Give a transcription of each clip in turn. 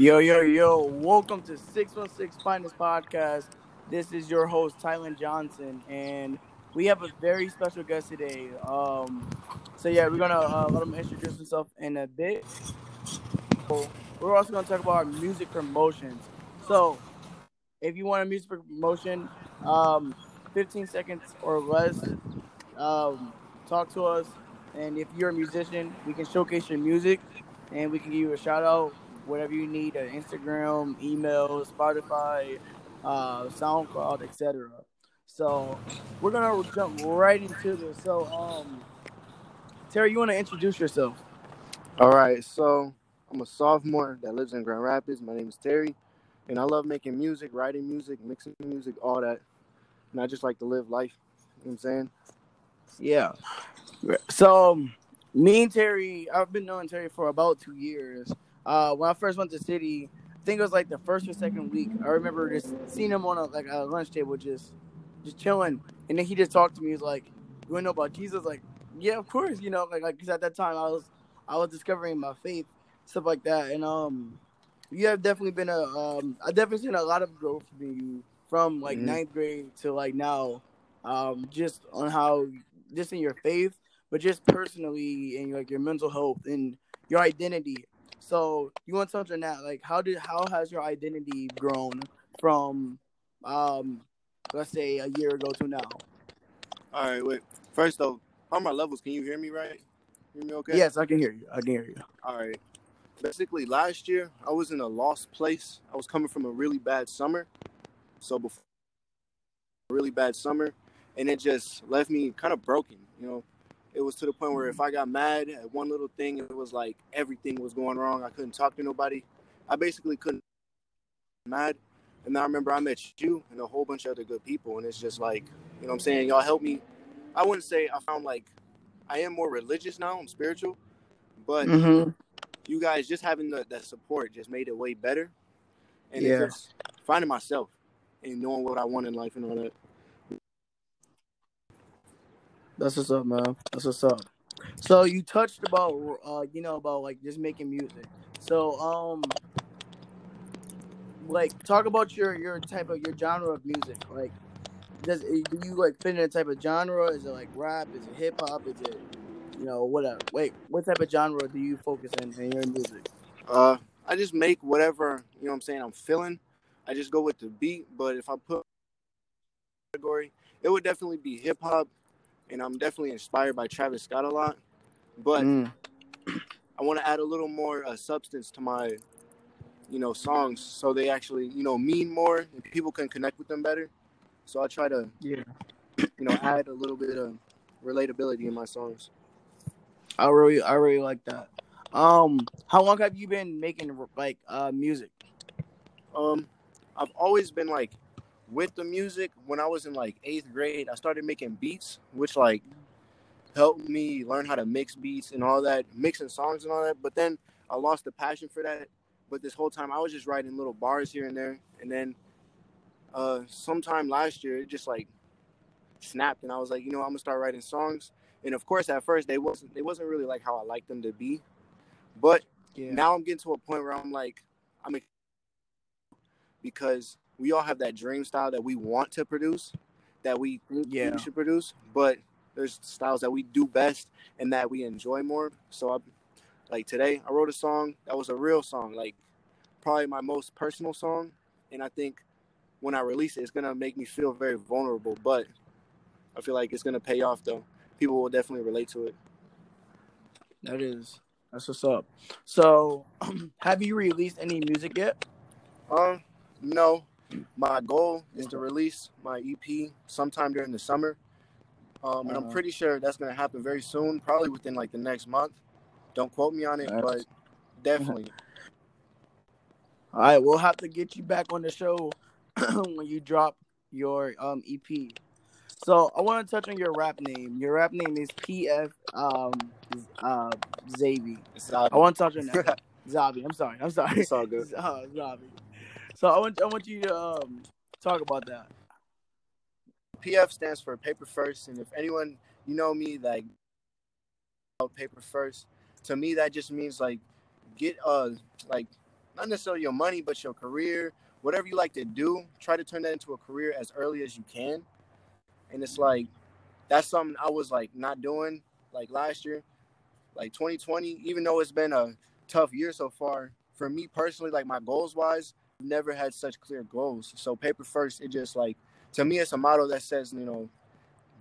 Yo, yo, yo. Welcome to 616 Finest Podcast. This is your host, Tylen Johnson, and we have a very special guest today. Um, so, yeah, we're going to uh, let him introduce himself in a bit. We're also going to talk about our music promotions. So, if you want a music promotion, um, 15 seconds or less, um, talk to us. And if you're a musician, we can showcase your music and we can give you a shout out whatever you need, uh, Instagram, email, Spotify, uh, SoundCloud, etc. So we're gonna jump right into this. So, um, Terry, you want to introduce yourself? All right. So I'm a sophomore that lives in Grand Rapids. My name is Terry, and I love making music, writing music, mixing music, all that. And I just like to live life. You know what I'm saying? Yeah. So, me and Terry, I've been knowing Terry for about two years. Uh, when I first went to city, I think it was like the first or second week. I remember just seeing him on a, like a lunch table, just just chilling, and then he just talked to me. He's like, "You want to know about Jesus?" Like, yeah, of course. You know, like like because at that time I was I was discovering my faith, stuff like that, and um, you have definitely been a um, I definitely seen a lot of growth from you from like Mhm. ninth grade to like now, um, just on how just in your faith, but just personally and like your mental health and your identity. So you want to touch on that? Like, how did how has your identity grown from, um, let's say a year ago to now? All right. Wait. First though, how are my levels? Can you hear me right? Hear me okay? Yes, I can hear you. I can hear you. All right. Basically, last year I was in a lost place. I was coming from a really bad summer, so before a really bad summer, and it just left me kind of broken. You know, it was to the point where if I got mad at one little thing, it was like everything was going wrong. I couldn't talk to nobody. I basically couldn't mad. And I remember I met you and a whole bunch of other good people, and it's just like, you know, what I'm saying y'all helped me. I wouldn't say I found like I am more religious now. I'm spiritual, but Mm-hmm. you guys just having the, that support just made it way better. And Yeah. it's just finding myself and knowing what I want in life and all that. That's what's up, man. That's what's up. So you touched about, uh, you know, about like just making music. So, um, like talk about your your type of your genre of music. Like, does do you like fit in a type of genre? Is it like rap? Is it hip hop? Is it, you know, whatever? Wait, what type of genre do you focus in in your music? Uh, I just make whatever you know. what I'm saying I'm feeling. I just go with the beat. But if I put category, it would definitely be hip hop, and I'm definitely inspired by Travis Scott a lot. But Mm. I want to add a little more uh, substance to my, you know, songs, so they actually you know mean more and people can connect with them better. So I try to Yeah, you know add a little bit of relatability in my songs. I really I really like that. Um, how long have you been making like uh music? Um, I've always been like with the music. When I was in like eighth grade, I started making beats, which like helped me learn how to mix beats and all that, mixing songs and all that. But then I lost the passion for that. But this whole time, I was just writing little bars here and there, and then uh, sometime last year, it just like snapped, and I was like, you know, I'm gonna start writing songs. And of course, at first, they wasn't they wasn't really like how I liked them to be, but Yeah. now I'm getting to a point where I'm like, I'm because we all have that dream style that we want to produce, that we think Yeah. we should produce, but there's styles that we do best and that we enjoy more. So I, like today, I wrote a song that was a real song, like probably my most personal song, and I think when I release it, it's gonna make me feel very vulnerable, but I feel like it's gonna pay off though. People will definitely relate to it. That is. That's what's up. So, have you released any music yet? Um, no. My goal is to release my EP sometime during the summer. Um, and I'm Uh-huh. pretty sure that's gonna happen very soon, probably within like the next month. Don't quote me on it, That's- but definitely. All right, we'll have to get you back on the show when you drop your um EP. So I want to touch on your rap name. Your rap name is PF um uh I want to touch on that. Zabi. I'm sorry. I'm sorry. it's all good. Uh, Zabi. So I want I want you to um talk about that. PF stands for paper first, and if anyone you know me like paper first, to me that just means like get uh like not necessarily your money, but your career, whatever you like to do, try to turn that into a career as early as you can. And it's like that's something I was like not doing like last year, like 2020. Even though it's been a tough year so far, for me personally, like my goals wise, never had such clear goals. So paper first, it just like to me, it's a motto that says you know,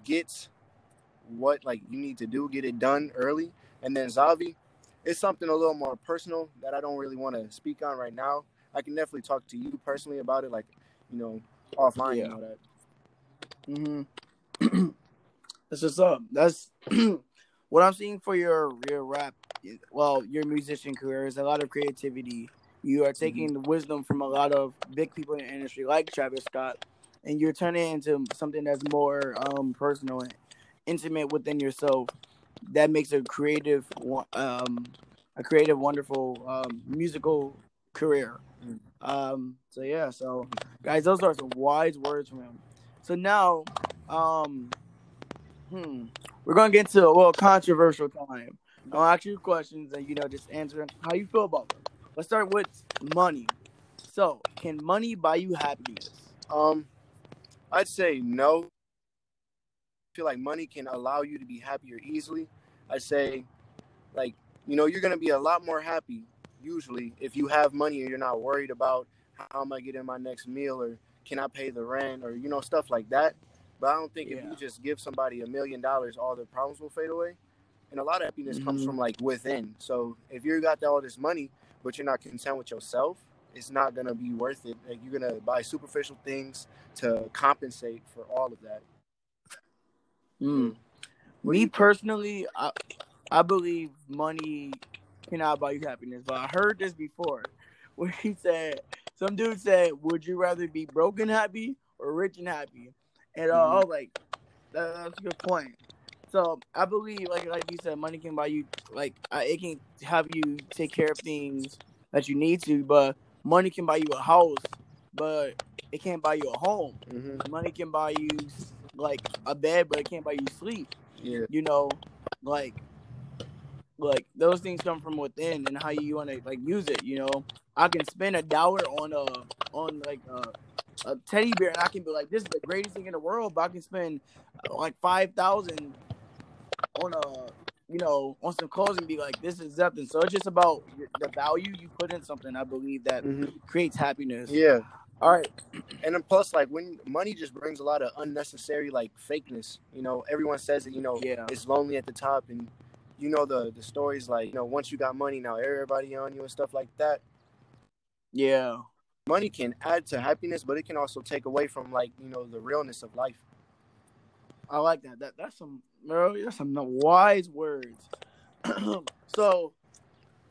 get what like you need to do, get it done early, and then Zavi, it's something a little more personal that I don't really want to speak on right now. I can definitely talk to you personally about it, like you know, offline Yeah. and all that. Mm-hmm. That's what's up. That's what I'm seeing for your your rap. Well, your musician career is a lot of creativity. You are taking the wisdom from a lot of big people in the industry, like Travis Scott, and you're turning it into something that's more um, personal and intimate within yourself. That makes a creative, um, a creative, wonderful um, musical career. Mm. Um, so yeah, so guys, those are some wise words from him. So now, um, hmm, we're gonna get into a little controversial time. I'll ask you questions and you know just answer how you feel about them. Let's start with money. So, can money buy you happiness? Um, I'd say no. I feel like money can allow you to be happier easily. I say, like, you know, you're gonna be a lot more happy usually if you have money and you're not worried about how am I getting my next meal or can I pay the rent or you know stuff like that. But I don't think if you just give somebody a million dollars, all their problems will fade away. And a lot of happiness comes Mhm. from like within. So if you got all this money, but you're not content with yourself, it's not gonna be worth it. Like you're gonna buy superficial things to compensate for all of that. Hmm. Me personally, I, I believe money cannot buy you happiness. But I heard this before, where he said, some dude said, "Would you rather be broken happy or rich and happy?" And uh, I was like, that, "That's a good point." So I believe, like like you said, money can buy you like uh, it can have you take care of things that you need to, but money can buy you a house, but it can't buy you a home. Mm-hmm. Money can buy you like a bed, but it can't buy you sleep Yeah. you know, like like those things come from within and how you want to like use it. You know, I can spend a dollar on a on like a, a teddy bear and I can be like, this is the greatest thing in the world. But I can spend uh, like five thousand on a you know on some clothes and be like, this is nothing. So it's just about the value you put in something. I believe that Mm-hmm. creates happiness. Yeah. All right. And then plus, like when money just brings a lot of unnecessary like fakeness. You know, everyone says that you know Yeah. it's lonely at the top, and you know the the stories like you know once you got money, now everybody on you and stuff like that. Yeah. Money can add to happiness, but it can also take away from like you know the realness of life. I like that. That that's some bro, that's some wise words. so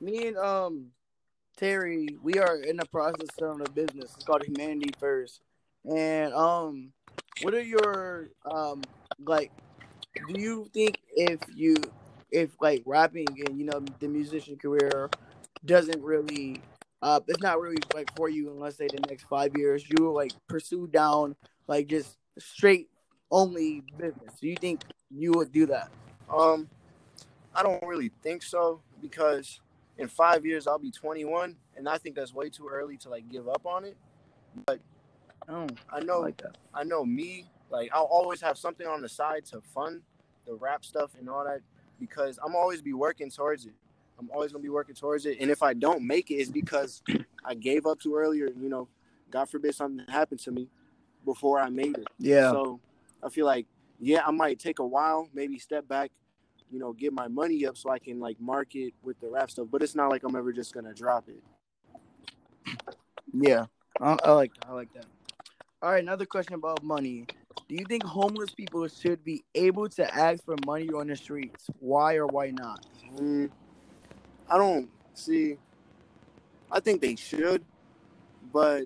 me and um Terry, we are in the process of a business. It's called Humanity First. And um what are your um like do you think if you if like rapping and you know the musician career doesn't really uh it's not really like for you unless say the next five years, you will like pursue down like just straight only business. Do you think you would do that? Um, I don't really think so because in five years I'll be 21, and I think that's way too early to like give up on it. Oh, I I know like that. I know me, like I'll always have something on the side to fund the rap stuff and all that because I'm always be working towards it. I'm always gonna be working towards it. And if I don't make it, it's because I gave up too early or, you know, God forbid something happened to me before I made it. Yeah. So I feel like, yeah, I might take a while, maybe step back, you know, get my money up so I can like market with the rap stuff. But it's not like I'm ever just gonna drop it. Yeah, I, I like that. I like that. All right, another question about money. Do you think homeless people should be able to ask for money on the streets? Why or why not? Mm, I don't see. I think they should, but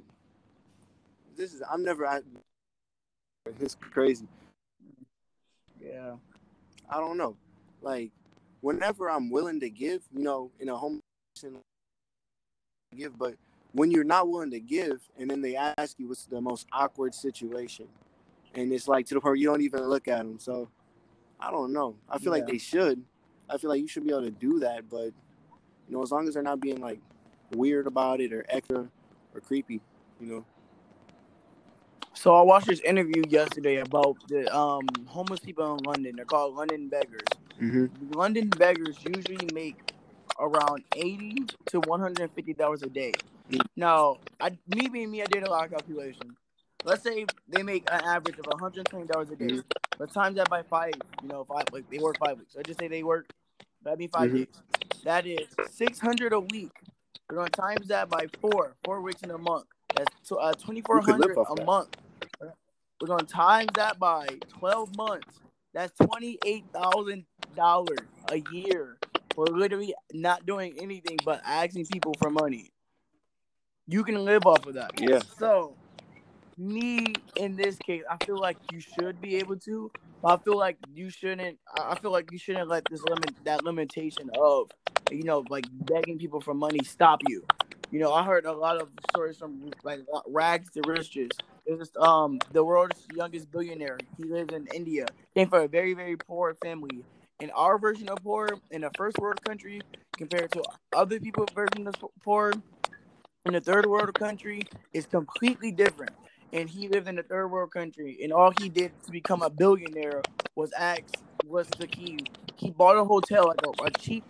this is I'm never. I, it's crazy. Yeah. I don't know. Like whenever I'm willing to give, you know, in a home give, but when you're not willing to give, and then they ask you what's the most awkward situation, and it's like to the point where you don't even look at them. So I don't know. I feel like they should. I feel like you should be able to do that, but you know, as long as they're not being like weird about it or extra or creepy, you know. So I watched this interview yesterday about the um homeless people in London. They're called London beggars. Mm-hmm. London beggars usually make around eighty to one hundred and fifty dollars a day. Mm. Now, I me being me, I did a lot of calculation. Let's say they make an average of one hundred twenty dollars a day. Mhm. Let's times that by five. You know, five like they work five weeks. I just say they work. That'd be 5 Mhm. days. That is six hundred a week. We're gonna times that by four. Four weeks in a month. That's uh, twenty four hundred a that. month. We're gonna times that by twelve months. That's twenty eight thousand dollars a year for literally not doing anything but asking people for money. You can live off of that. Yeah. So, me in this case, I feel like you should be able to. But I feel like you shouldn't. I feel like you shouldn't let this limit that limitation of, you know, like begging people for money stop you. You know, I heard a lot of stories from like rags to riches. There's um the world's youngest billionaire. He lives in India. Came from a very very poor family. In our version of poor in a first world country compared to other people's version of poor in a third world country is completely different. And he lived in a third world country, and all he did to become a billionaire was ask was the key. He bought a hotel, like a, a cheap,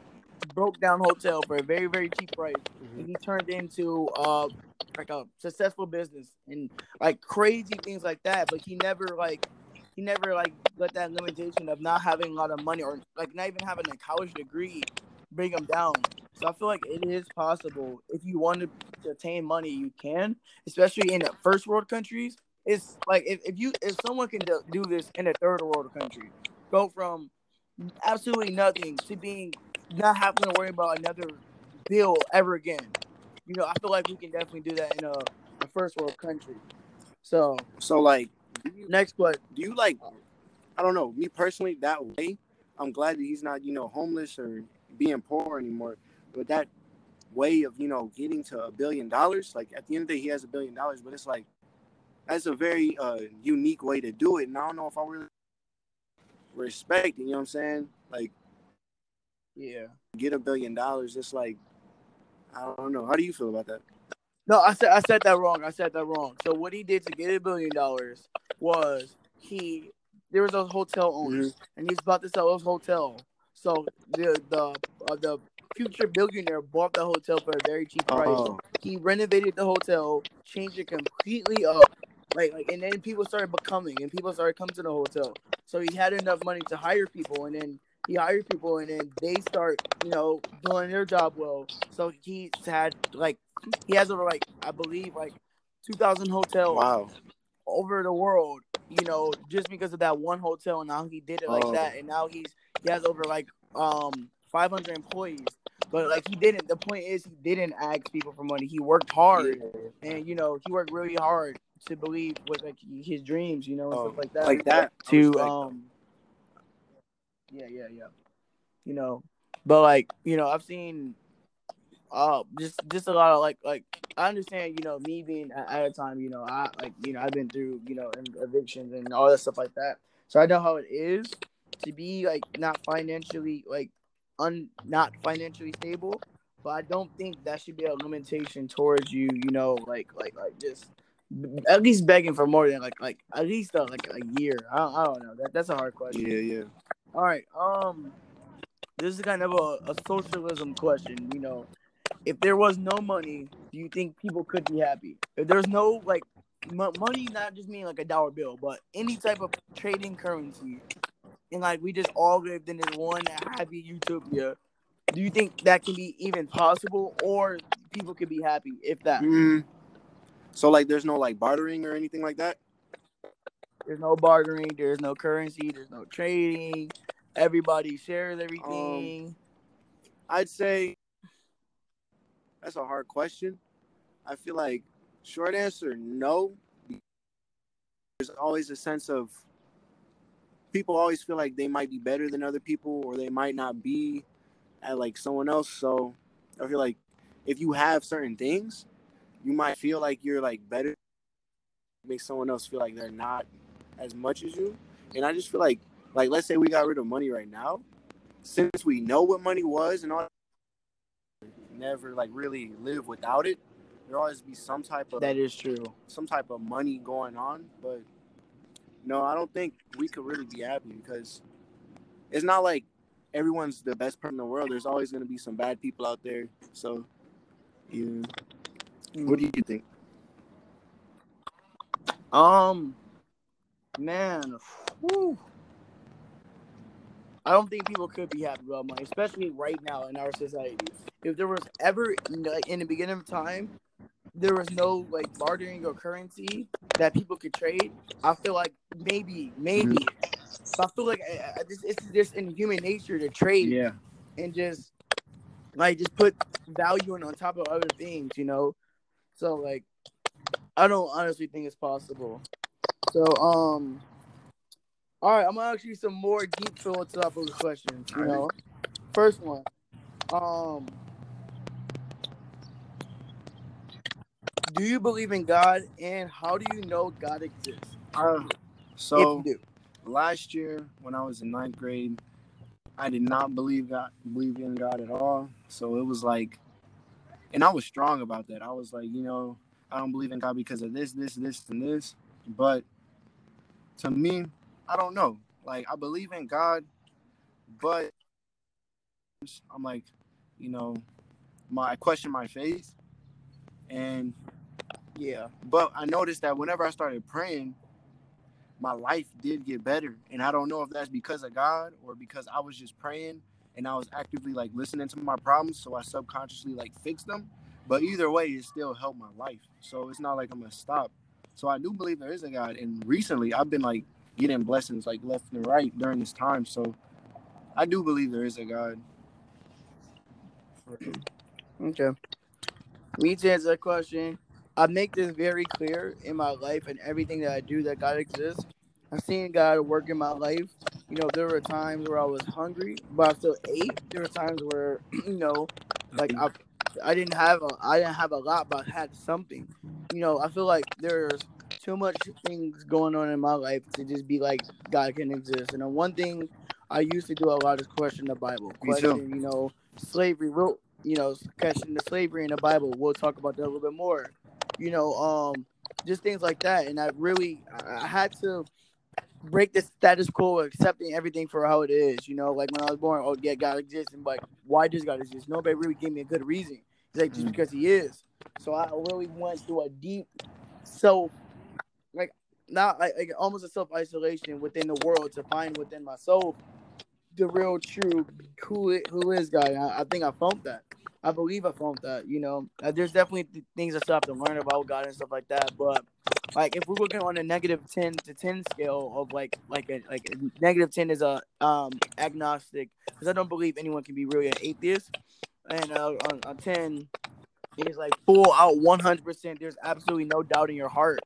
broke down hotel for a very very cheap price, and he turned into uh like a successful business and like crazy things like that. But he never like he never like let that limitation of not having a lot of money or like not even having a college degree bring him down. So I feel like it is possible if you want to attain money, you can, especially in the first world countries. It's like if, if you if someone can do this in a third world country, go from absolutely nothing to being not having to worry about another bill ever again. You know, I feel like we can definitely do that in a, a first world country. So So like, you, next question. do you like? I don't know. Me personally, that way, I'm glad that he's not, you know, homeless or being poor anymore. But that way of, you know, getting to a billion dollars, like at the end of the day, he has a billion dollars. But it's like that's a very uh, unique way to do it, and I don't know if I really respect it. You know what I'm saying? Like, Yeah. get a billion dollars. It's like I don't know. How do you feel about that? No, I said I said that wrong. I said that wrong. So what he did to get a billion dollars was he there was a hotel owner and he's about to sell his hotel. So the the uh, the future billionaire bought the hotel for a very cheap price. Oh, He renovated the hotel, changed it completely up. Like, like, and then people started becoming, and people started coming to the hotel. So he had enough money to hire people, and then he hired people, and then they start, you know, doing their job well. So he's had like he has over like I believe like two thousand hotels wow. over the world. You know, just because of that one hotel, and now he did it like Oh. that, and now he's he has over like um 500 employees. But like he didn't. The point is, he didn't ask people for money. He worked hard, and you know, he worked really hard to believe with like his dreams, you know, and Oh, stuff like that. like that. To um, yeah, yeah, yeah. You know, but like you know, I've seen uh just just a lot of like like I understand you know me being at, a time you know I like you know I've been through you know evictions and all that stuff like that so I know how it is to be like not financially like un not financially stable but I don't think that should be a limitation towards you you know like like like just at least begging for more than like like at least uh, like a year I I don't know that that's a hard question Yeah, yeah. All right. Um, this is kind of a, a socialism question. You know, if there was no money, do you think people could be happy? If there's no like m- money, not just mean like a dollar bill, but any type of trading currency, and like we just all lived in this one happy utopia. Do you think that can be even possible, or people could be happy if that? Mm. So like, there's no like bartering or anything like that. There's no bartering. There's no currency. There's no trading. Everybody shares um, everything. I'd say that's a hard question. I feel like short answer no. There's always a sense of people always feel like they might be better than other people or they might not be at like someone else. So I feel like if you have certain things, you might feel like you're like better make someone else feel like they're not as much as you. And I just feel like like let's say we got rid of money right now since we know what money was and all never like really live without it. There always be some type of That is true. some type of money going on, but no, I don't think we could really be happy because it's not like everyone's the best person in the world. There's always going to be some bad people out there. So, yeah. What do you think? Um, man, whew. I don't think people could be happy about money, especially right now in our society. If there was ever, in the beginning of time, there was no like bartering or currency that people could trade. I feel like maybe, maybe. But I feel like uh, uh, this it's just in human nature to trade Yeah. and just like just put value in on top of other things, you know. So like, I don't honestly think it's possible. So um, all right, I'm gonna ask you some more deep philosophical questions. You know, first one, um, do you believe in God, and how do you know God exists? Uh, so do, last year when I was in ninth grade, I did not believe God, believe in God at all. So it was like, and I was strong about that. I was like, you know, I don't believe in God because of this, this, this, and this. But to me, I don't know. Like I believe in God, but I'm like, you know, my I question my faith, and yeah, but I noticed that whenever I started praying, my life did get better. And I don't know if that's because of God or because I was just praying and I was actively like listening to my problems. So I subconsciously like fixed them. But either way, it still helped my life. So it's not like I'm to stop. So I do believe there is a God. And recently I've been like getting blessings like left and right during this time. So I do believe there is a God. okay. Me to answer that question, I make this very clear in my life and everything that I do that God exists. I've seen God work in my life. You know, there were times where I was hungry, but I still ate. There were times where, you know, like mm-hmm. I, I didn't have a, I didn't have a lot, but I had something. You know, I feel like there's too much things going on in my life to just be like God can exist. And the one thing I used to do a lot is question the Bible, question, you know, slavery. Real, you know, question the slavery in the Bible. We'll talk about that a little bit more. You know, um, just things like that. And I really, I I had to break the status quo of accepting everything for how it is. You know, like when I was born, oh yeah, God exists, and like, why does God exist? Nobody really gave me a good reason. It's like just Mm. because He is. So I really went through a deep self, like not like, like almost a self isolation within the world to find within myself the real true who it, who is God. I, I think I found that. I believe I found that. You know, Uh, there's definitely th- things I still have to learn about God and stuff like that. But like, if we're looking on a negative ten to ten scale of like like a like a negative ten is a um agnostic because I don't believe anyone can be really an atheist, and uh, on, on ten is like full out one hundred percent. There's absolutely no doubt in your heart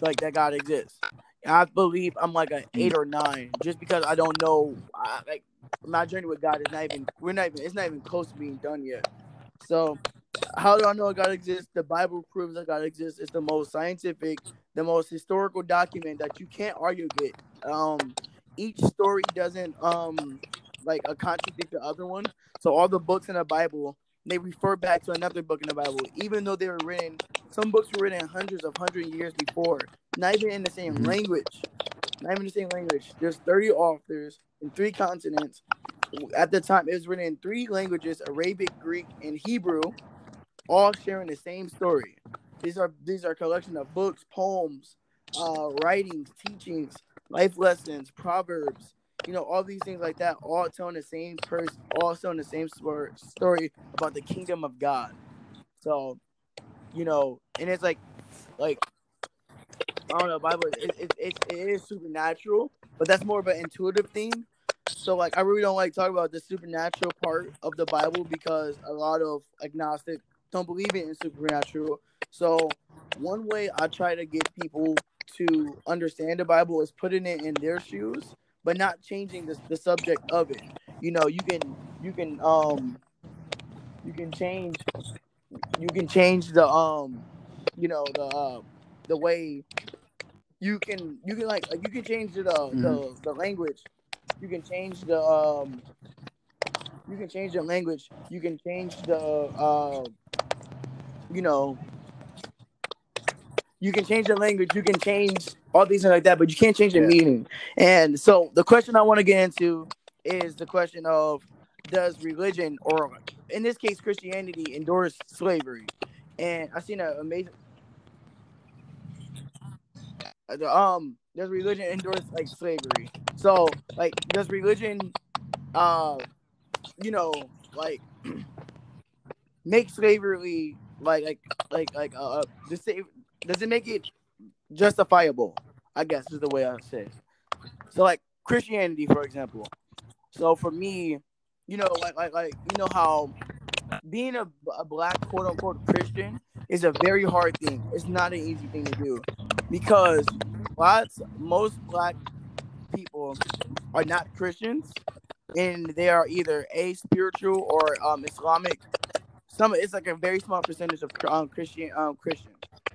like that God exists. I believe I'm like an eight or nine, just because I don't know. I, like my journey with God is not even. We're not even. It's not even close to being done yet. So, how do I know God exists? The Bible proves that God exists. It's the most scientific, the most historical document that you can't argue with. Um, each story doesn't um like a contradict the other one. So all the books in the Bible they refer back to another book in the Bible, even though they were written. Some books were written hundreds of hundred years before, not even in the same Mhm. language. Not even the same language. There's 30 authors in three continents. At the time, it was written in three languages: Arabic, Greek, and Hebrew, all sharing the same story. These are these are a collection of books, poems, uh, writings, teachings, life lessons, proverbs. You know, all these things like that, all telling the same person, all telling the same story about the kingdom of God. So, you know, and it's like, like I don't know, Bible. It, it, it, it is supernatural, but that's more of an intuitive thing. So, like, I really don't like talk about the supernatural part of the Bible because a lot of agnostic don't believe it in supernatural. So, one way I try to get people to understand the Bible is putting it in their shoes, but not changing the, the subject of it. You know, you can you can um you can change you can change the um you know the uh, the way you can you can like, you can change the the, Mhm. the language you can change the um you can change the language, you can change the, uh, you know, you can change the language, you can change all these things like that, but you can't change the Yeah. meaning. And so the question I want to get into is the question of does religion or in this case Christianity endorse slavery? And I seen an amazing um does religion endorse like slavery? So like does religion uh you know like make slavery like like like like uh the save does it make it justifiable? I guess is the way I say it. So like Christianity, for example. So for me, you know, like like like you know how being a, a black quote unquote Christian is a very hard thing. It's not an easy thing to do because lots most black people are not Christians and they are either a spiritual or um Islamic. Some it's like a very small percentage of um, Christian um Christian.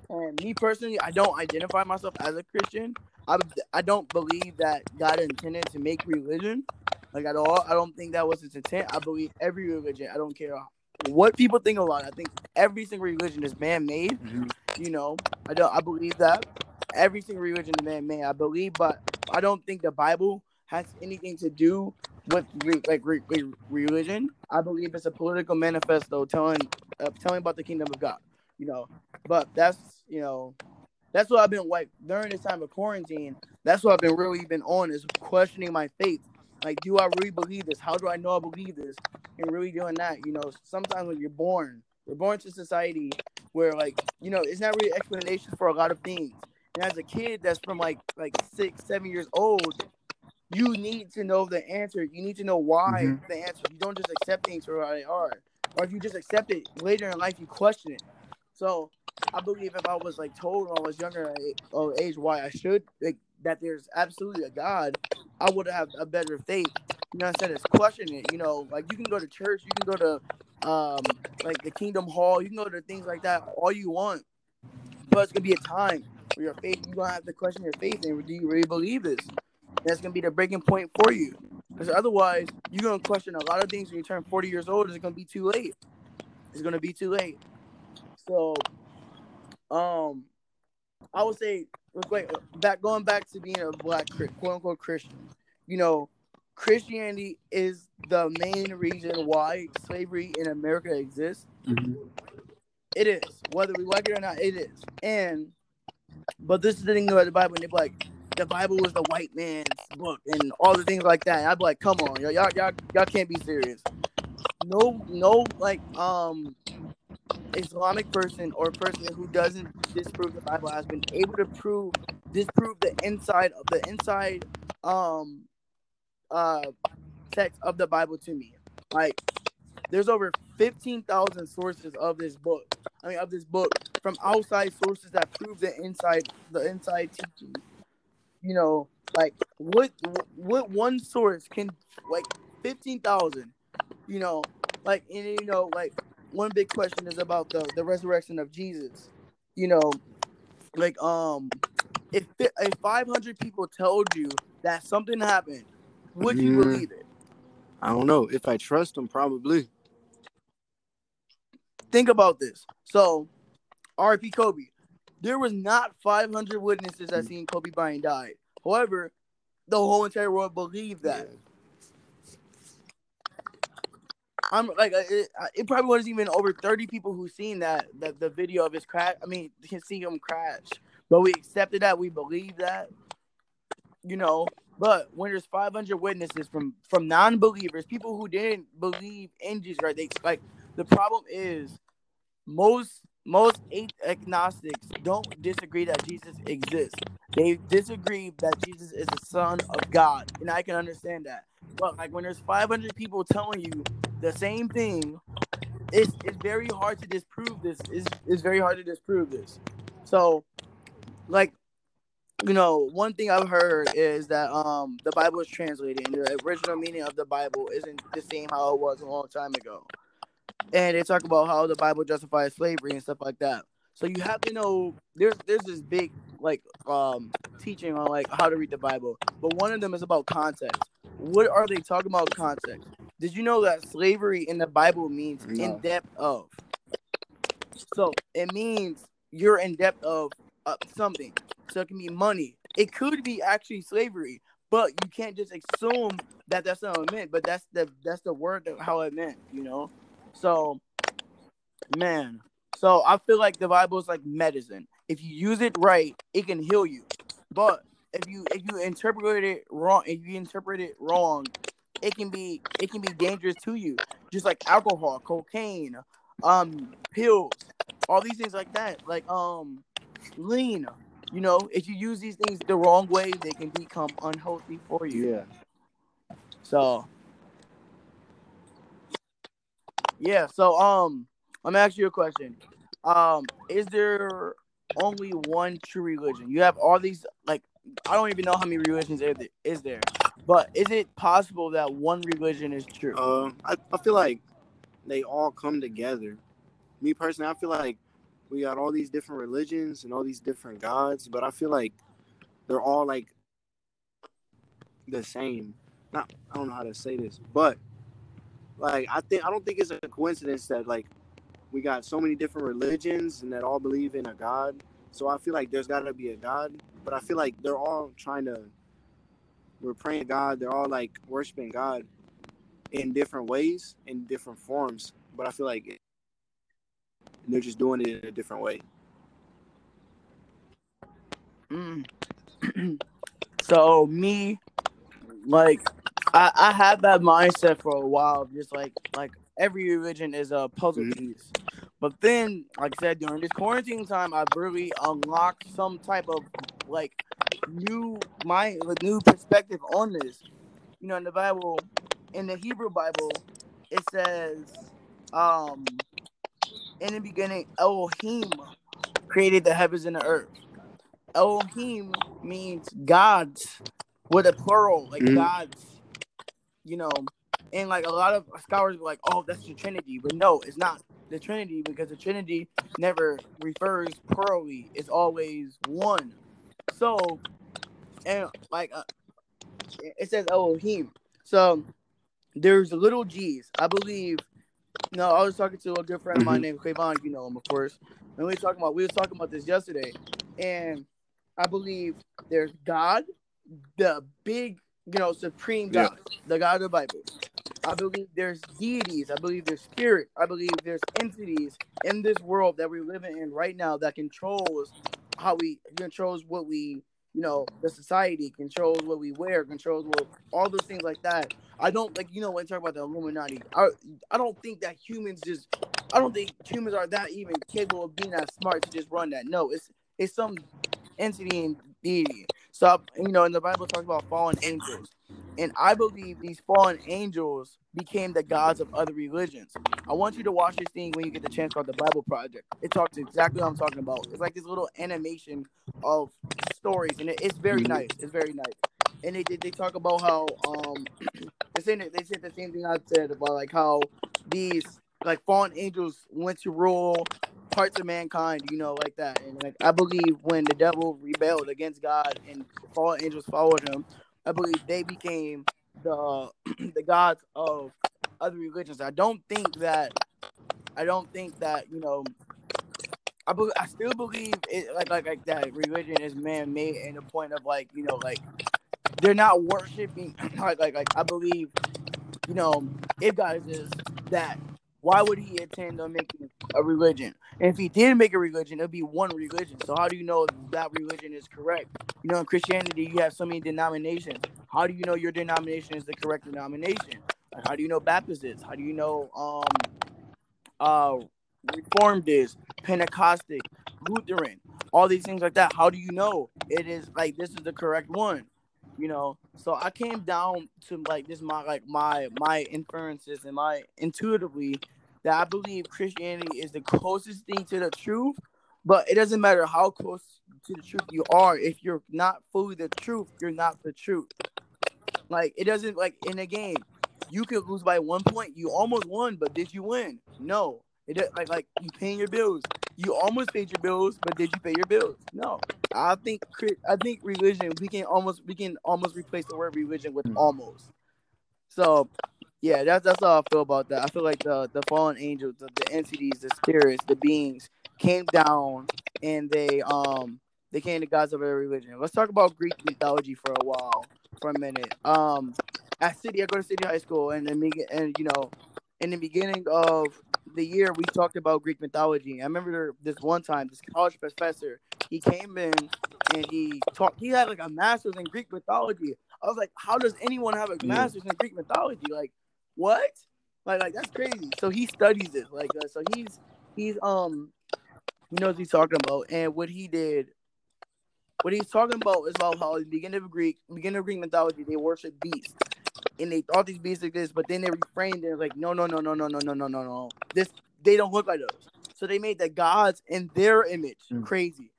And me personally, I don't identify myself as a Christian. I I don't believe that God intended to make religion like at all. I don't think that was his intent. I believe every religion. I don't care what people think a lot. I think every single religion is man-made. Mhm. You know, I don't. I believe that every single religion is man-made. I believe, but I don't think the Bible has anything to do with re- like re- re- religion. I believe it's a political manifesto telling uh, telling about the kingdom of God. You know, but that's you know that's what I've been like during this time of quarantine. That's what I've been really been on is questioning my faith. Like, do I really believe this? How do I know I believe this? And really doing that, you know, sometimes when you're born, we're born to society where like, you know, it's not really explanations for a lot of things. And as a kid that's from like like six, seven years old, you need to know the answer. You need to know why Mhm. the answer. You don't just accept things for what they are. Or if you just accept it later in life, you question it. So I believe if I was like told when I was younger or age why I should like that there's absolutely a God, I would have a better faith. You know, instead It's questioning it. You know, like you can go to church, you can go to um like the Kingdom Hall, you can go to things like that all you want, but it's gonna be a time where your faith you're gonna have to question your faith and do you really believe this? That's gonna be the breaking point for you. Because otherwise, you're gonna question a lot of things when you turn 40 years old. It's gonna be too late. It's gonna be too late. So, um, I would say, wait, back going back to being a black quote unquote Christian. You know, Christianity is the main reason why slavery in America exists. Mhm. It is, whether we like it or not, it is. And but this is the thing about the Bible, and they're like, the Bible was the white man's book and all the things like that. And I'd be like, come on, y'all, y'all, y'all, y'all can't be serious. No, no, like um Islamic person or person who doesn't disprove the Bible has been able to prove disprove the inside of the inside um uh text of the Bible to me. Like there's over fifteen thousand sources of this book. I mean of this book from outside sources that prove the inside the inside teaching. You know, like what what one source can like fifteen thousand, you know, like and you know, like one big question is about the the resurrection of Jesus. You know, like um, if if five hundred people told you that something happened, would you Mm. believe it? I don't know. If I trust them, probably. Think about this. So, R.P. Kobe, there was not five hundred witnesses that seen Kobe Bryant die. However, the whole entire world believed that. I'm like, uh, it, uh, it probably wasn't even over 30 people who seen that, that the video of his crash. I mean, can see him crash, but we accepted that. We believe that, you know. But when there's 500 witnesses from from non-believers, people who didn't believe in Jesus, right? They like the problem is most most agnostics don't disagree that Jesus exists. They disagree that Jesus is the Son of God, and I can understand that. But like when there's 500 people telling you the same thing, it's it's very hard to disprove this. It's, it's very hard to disprove this. So, like, you know, one thing I've heard is that um the Bible is translated, and the original meaning of the Bible isn't the same how it was a long time ago. And they talk about how the Bible justifies slavery and stuff like that. So you have to know there's there's this big like um teaching on like how to read the Bible, but one of them is about context. What are they talking about context? Did you know that slavery in the Bible means No. in depth of? So it means you're in depth of uh, something. So it can be money. It could be actually slavery, but you can't just assume that that's not what it meant. But that's the that's the word that how it meant, you know. So, man. So I feel like the Bible is like medicine. If you use it right, it can heal you. But if you if you interpret it wrong, if you interpret it wrong, it can be it can be dangerous to you. Just like alcohol, cocaine, um, pills, all these things like that. Like um, lean. You know, if you use these things the wrong way, they can become unhealthy for you. Yeah. So yeah, so um let me ask you a question. Um, is there only one true religion? You have all these like I don't even know how many religions is there, is there. But is it possible that one religion is true? Uh, I, I feel like they all come together. Me personally, I feel like we got all these different religions and all these different gods, but I feel like they're all like the same. Not I don't know how to say this, but like I think I don't think it's a coincidence that like we got so many different religions and that all believe in a god. So I feel like there's got to be a god, but I feel like they're all trying to we're praying God. They're all like worshiping God in different ways, in different forms. But I feel like they're just doing it in a different way. Mm. so me, like, I I had that mindset for a while, just like like every religion is a puzzle Mhm. piece. But then, like I said, during this quarantine time, I've really unlocked some type of like new mind, a new perspective on this. You know, in the Bible, in the Hebrew Bible, it says, um, in the beginning, Elohim created the heavens and the earth. Elohim means gods with a plural, like Mhm. gods. You know, and like a lot of scholars were like, "Oh, that's the Trinity," but no, it's not the Trinity because the Trinity never refers plurally; it's always one. So, and like uh, it says Elohim, so there's little G's. I believe. No, I was talking to a good friend of mine Mhm. named Clavon. You know him, of course. And we were talking about we were talking about this yesterday, and I believe there's God, the big, you know, supreme Yeah. God, the God of the Bible. I believe there's deities. I believe there's spirit. I believe there's entities in this world that we're living in right now that controls how we controls what we, you know, the society controls what we wear, controls what all those things like that. I don't like you know when you talk about the Illuminati. I I don't think that humans just I don't think humans are that even capable of being that smart to just run that. No, it's it's some entity and deity. So you know, in the Bible talks about fallen angels. And I believe these fallen angels became the gods of other religions. I want you to watch this thing when you get the chance called the Bible Project. It talks exactly what I'm talking about. It's like this little animation of stories, and it, it's very Mhm. nice. It's very nice. And they they, they talk about how um they say they said the same thing I said about like how these like fallen angels went to rule parts of mankind, you know, like that. And like I believe when the devil rebelled against God and fallen angels followed him, I believe they became the the gods of other religions. I don't think that I don't think that, you know, I believe, I still believe it like like like that religion is man made in the point of like, you know, like they're not worshiping like like like I believe, you know, if God exists, that why would he intend on making a religion? And if he did make a religion, it'd be one religion. So how do you know that religion is correct? You know, in Christianity, you have so many denominations. How do you know your denomination is the correct denomination? Like, how do you know Baptist is? How do you know um uh Reformed is, Pentecostic, Lutheran, all these things like that? How do you know it is like this is the correct one? You know, so I came down to like this my like my my inferences and my intuitively that I believe Christianity is the closest thing to the truth, but it doesn't matter how close to the truth you are. If you're not fully the truth, you're not the truth. Like it doesn't like in a game, you could lose by one point. You almost won, but did you win? No. It do- like like you paying your bills. You almost paid your bills, but did you pay your bills? No. I think I think religion we can almost we can almost replace the word religion with Hmm. almost. So Yeah, that's that's how I feel about that. I feel like the the fallen angels, the, the entities, the spirits, the beings came down and they um they came to gods of every religion. Let's talk about Greek mythology for a while, for a minute. Um, at City, I go to City High School, and and, and you know, in the beginning of the year, we talked about Greek mythology. I remember this one time, this college professor, he came in and he talked. He had like a master's in Greek mythology. I was like, how does anyone have a master's in Greek mythology? Like, what? Like, like that's crazy. So he studies it. Like, uh, so he's he's um he knows what he's talking about. And what he did, what he's talking about is about how in the beginning of Greek, beginning of Greek mythology, they worship beasts. And they thought these beasts like this, but then they refrained and like, no, no, no, no, no, no, no, no, no, no. This they don't look like those. So they made the gods in their image mm. crazy.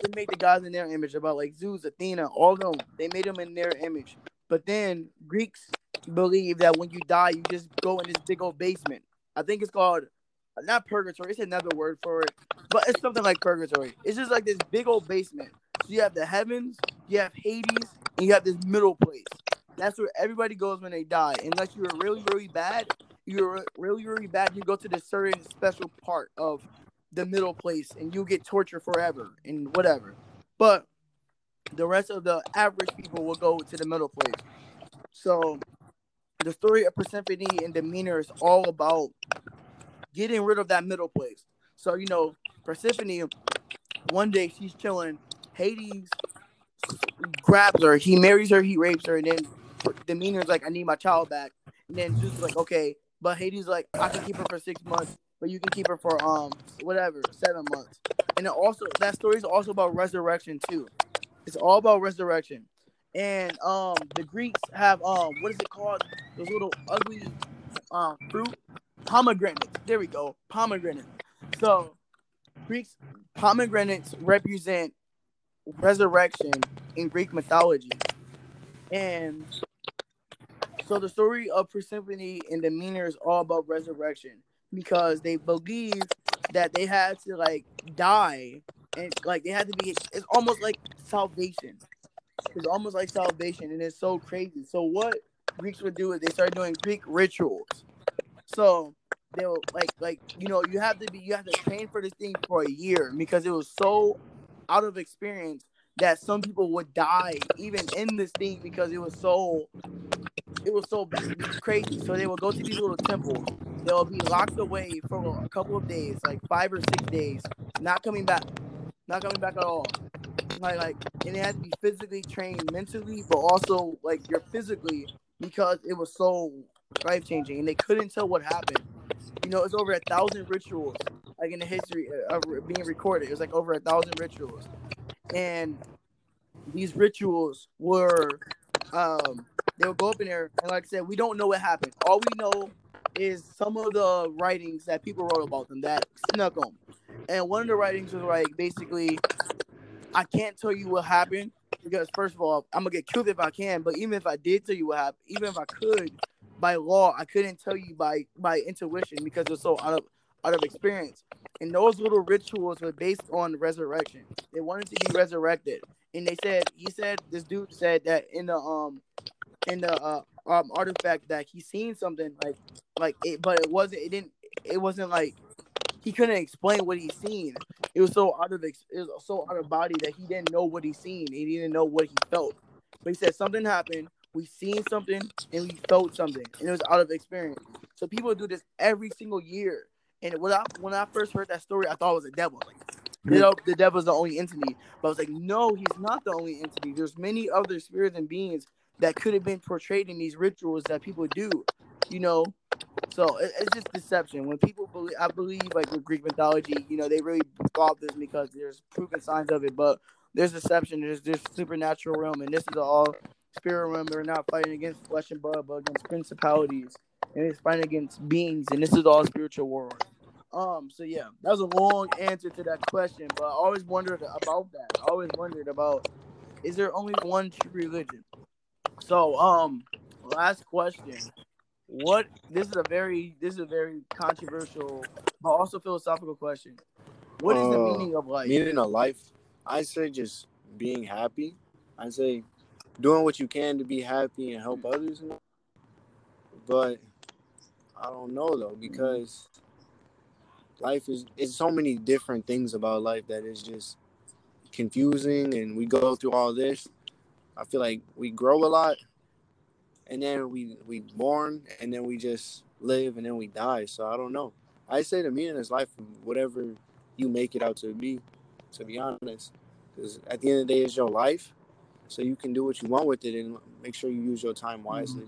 So they made the gods in their image about like Zeus, Athena, all of them. They made them in their image. But then Greeks believe that when you die, you just go in this big old basement. I think it's called not purgatory. It's another word for it, but it's something like purgatory. It's just like this big old basement. So you have the heavens, you have Hades, and you have this middle place. That's where everybody goes when they die. Unless you're really, really bad, you're really, really bad. You go to this certain special part of the middle place, and you get tortured forever and whatever. But the rest of the average people will go to the middle place. So the story of Persephone and Demeter is all about getting rid of that middle place. So you know, Persephone, one day she's chilling. Hades grabs her. He marries her. He rapes her, and then Demeter's like, "I need my child back." And then Zeus is like, "Okay," but Hades like, "I can keep her for six months, but you can keep her for um whatever seven months." And then also that story is also about resurrection too. It's all about resurrection. And um the Greeks have um what is it called? Those little ugly um fruit pomegranates. There we go, pomegranates. So Greeks pomegranates represent resurrection in Greek mythology, and so the story of Persephone and the Demeter is all about resurrection because they believe that they had to like die and like they had to be. It's almost like salvation. It's almost like salvation, and it's so crazy. So what Greeks would do is they started doing Greek rituals. So they'll like like you know you have to be you have to train for this thing for a year because it was so out of experience that some people would die even in this thing because it was so it was so crazy. So they would go to these little temples. They'll be locked away for a couple of days, like five or six days, not coming back, not coming back at all. Like like, and it had to be physically trained, mentally, but also like you're physically because it was so life changing, and they couldn't tell what happened. You know, it's over a thousand rituals, like in the history uh, of being recorded. It was like over a thousand rituals, and these rituals were, um, they would go up in there, and like I said, we don't know what happened. All we know is some of the writings that people wrote about them that snuck them. And one of the writings was like basically, I can't tell you what happened because first of all, I'm gonna get killed if I can. But even if I did tell you what happened, even if I could, by law, I couldn't tell you by by intuition because it was so out of out of experience. And those little rituals were based on resurrection. They wanted to be resurrected, and they said he said this dude said that in the um in the uh, um artifact that he seen something like like it, but it wasn't it didn't it wasn't like he couldn't explain what he seen. It was so out of it was so out of body that he didn't know what he seen. He didn't know what he felt. But he said something happened we seen something and we felt something, and it was out of experience. So people do this every single year. And when I when I first heard that story, I thought it was a devil. Like, you know, the devil's the only entity. But I was like, no, he's not the only entity. There's many other spirits and beings that could have been portrayed in these rituals that people do. You know, so it, it's just deception. When people believe, I believe like with Greek mythology, you know, they really thought this because there's proven signs of it. But there's deception. There's this supernatural realm, and this is all spirit realm. They're not fighting against flesh and blood, but against principalities, and it's fighting against beings. And this is all spiritual world. Um. So yeah, that was a long answer to that question, but I always wondered about that. I always wondered about is there only one true religion? So um, last question. What this is a very this is a very controversial but also philosophical question. What is uh, the meaning of life? Meaning of life, I say just being happy. I say doing what you can to be happy and help others. But I don't know though because life is it's so many different things about life that is just confusing and we go through all this. I feel like we grow a lot and then we we born and then we just live and then we die. So I don't know. I say to me in this life, whatever you make it out to be, to be honest, because at the end of the day, it's your life, so you can do what you want with it and make sure you use your time mm-hmm. wisely.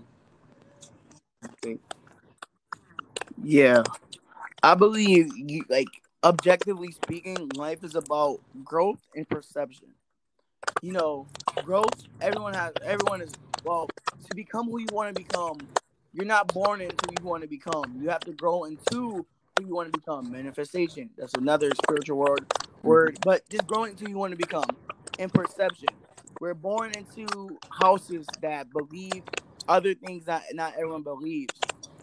I think. Yeah, I believe you like objectively speaking, life is about growth and perception. You know, growth. Everyone has. Everyone is well to become who you want to become. You're not born into who you want to become. You have to grow into who you want to become. Manifestation. That's another spiritual word. Word, but just growing into who you want to become. And perception. We're born into houses that believe other things that not everyone believes.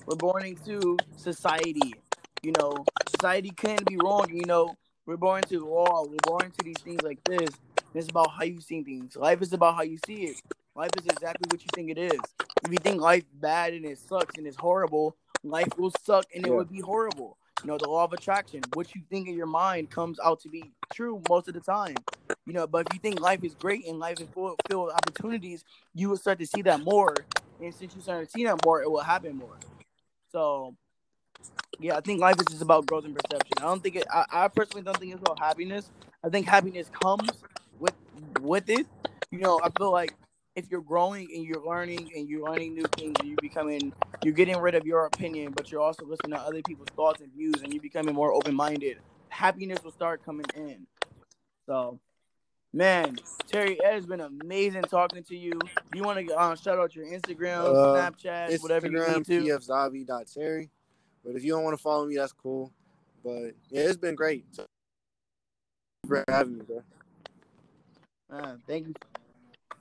We're born into society. You know, society can be wrong. You know, we're born into law. We're born to these things like this. It's about how you see things. Life is about how you see it. Life is exactly what you think it is. If you think life bad and it sucks and it's horrible, life will suck and it Yeah. will be horrible. You know, the law of attraction. What you think in your mind comes out to be true most of the time. You know, but if you think life is great and life is full, filled with opportunities, you will start to see that more. And since you start to see that more, it will happen more. So, yeah, I think life is just about growth and perception. I don't think it. I, I personally don't think it's about happiness. I think happiness comes with with it. You know, I feel like if you're growing and you're learning and you're learning new things and you're becoming, you're getting rid of your opinion, but you're also listening to other people's thoughts and views and you're becoming more open minded. Happiness will start coming in. So, man, Terry, it has been amazing talking to you. Do you want to uh, shout out your Instagram, Uh, Snapchat, whatever you Instagram need to? pfzavi.terry. But if you don't want to follow me, that's cool. But yeah, it's been great. So, for having me, bro. Uh, thank you.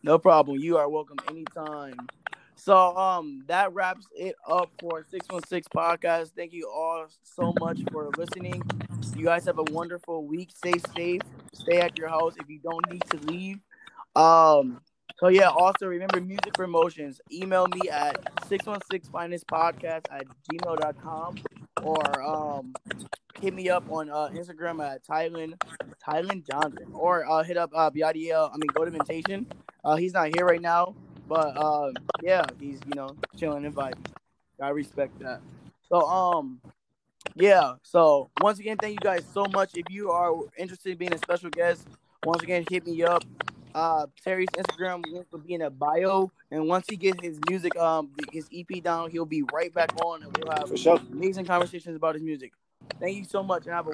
No problem. You are welcome anytime. So um that wraps it up for 616 podcast. Thank you all so much for listening. You guys have a wonderful week. Stay safe. Stay at your house if you don't need to leave. Um so yeah, also remember music promotions. Email me at 616 finest podcast at gmail.com or um hit me up on uh, Instagram at Tylen Tylen Johnson or uh, hit up uh Biadiel, I mean go to Mentation. Uh he's not here right now, but um yeah, he's you know chilling and. I respect that. So um yeah, so once again thank you guys so much. If you are interested in being a special guest, once again hit me up. Uh, Terry's Instagram link will be in the bio, and once he gets his music, um, his EP down, he'll be right back on, and we'll have sure. amazing conversations about his music. Thank you so much, and have a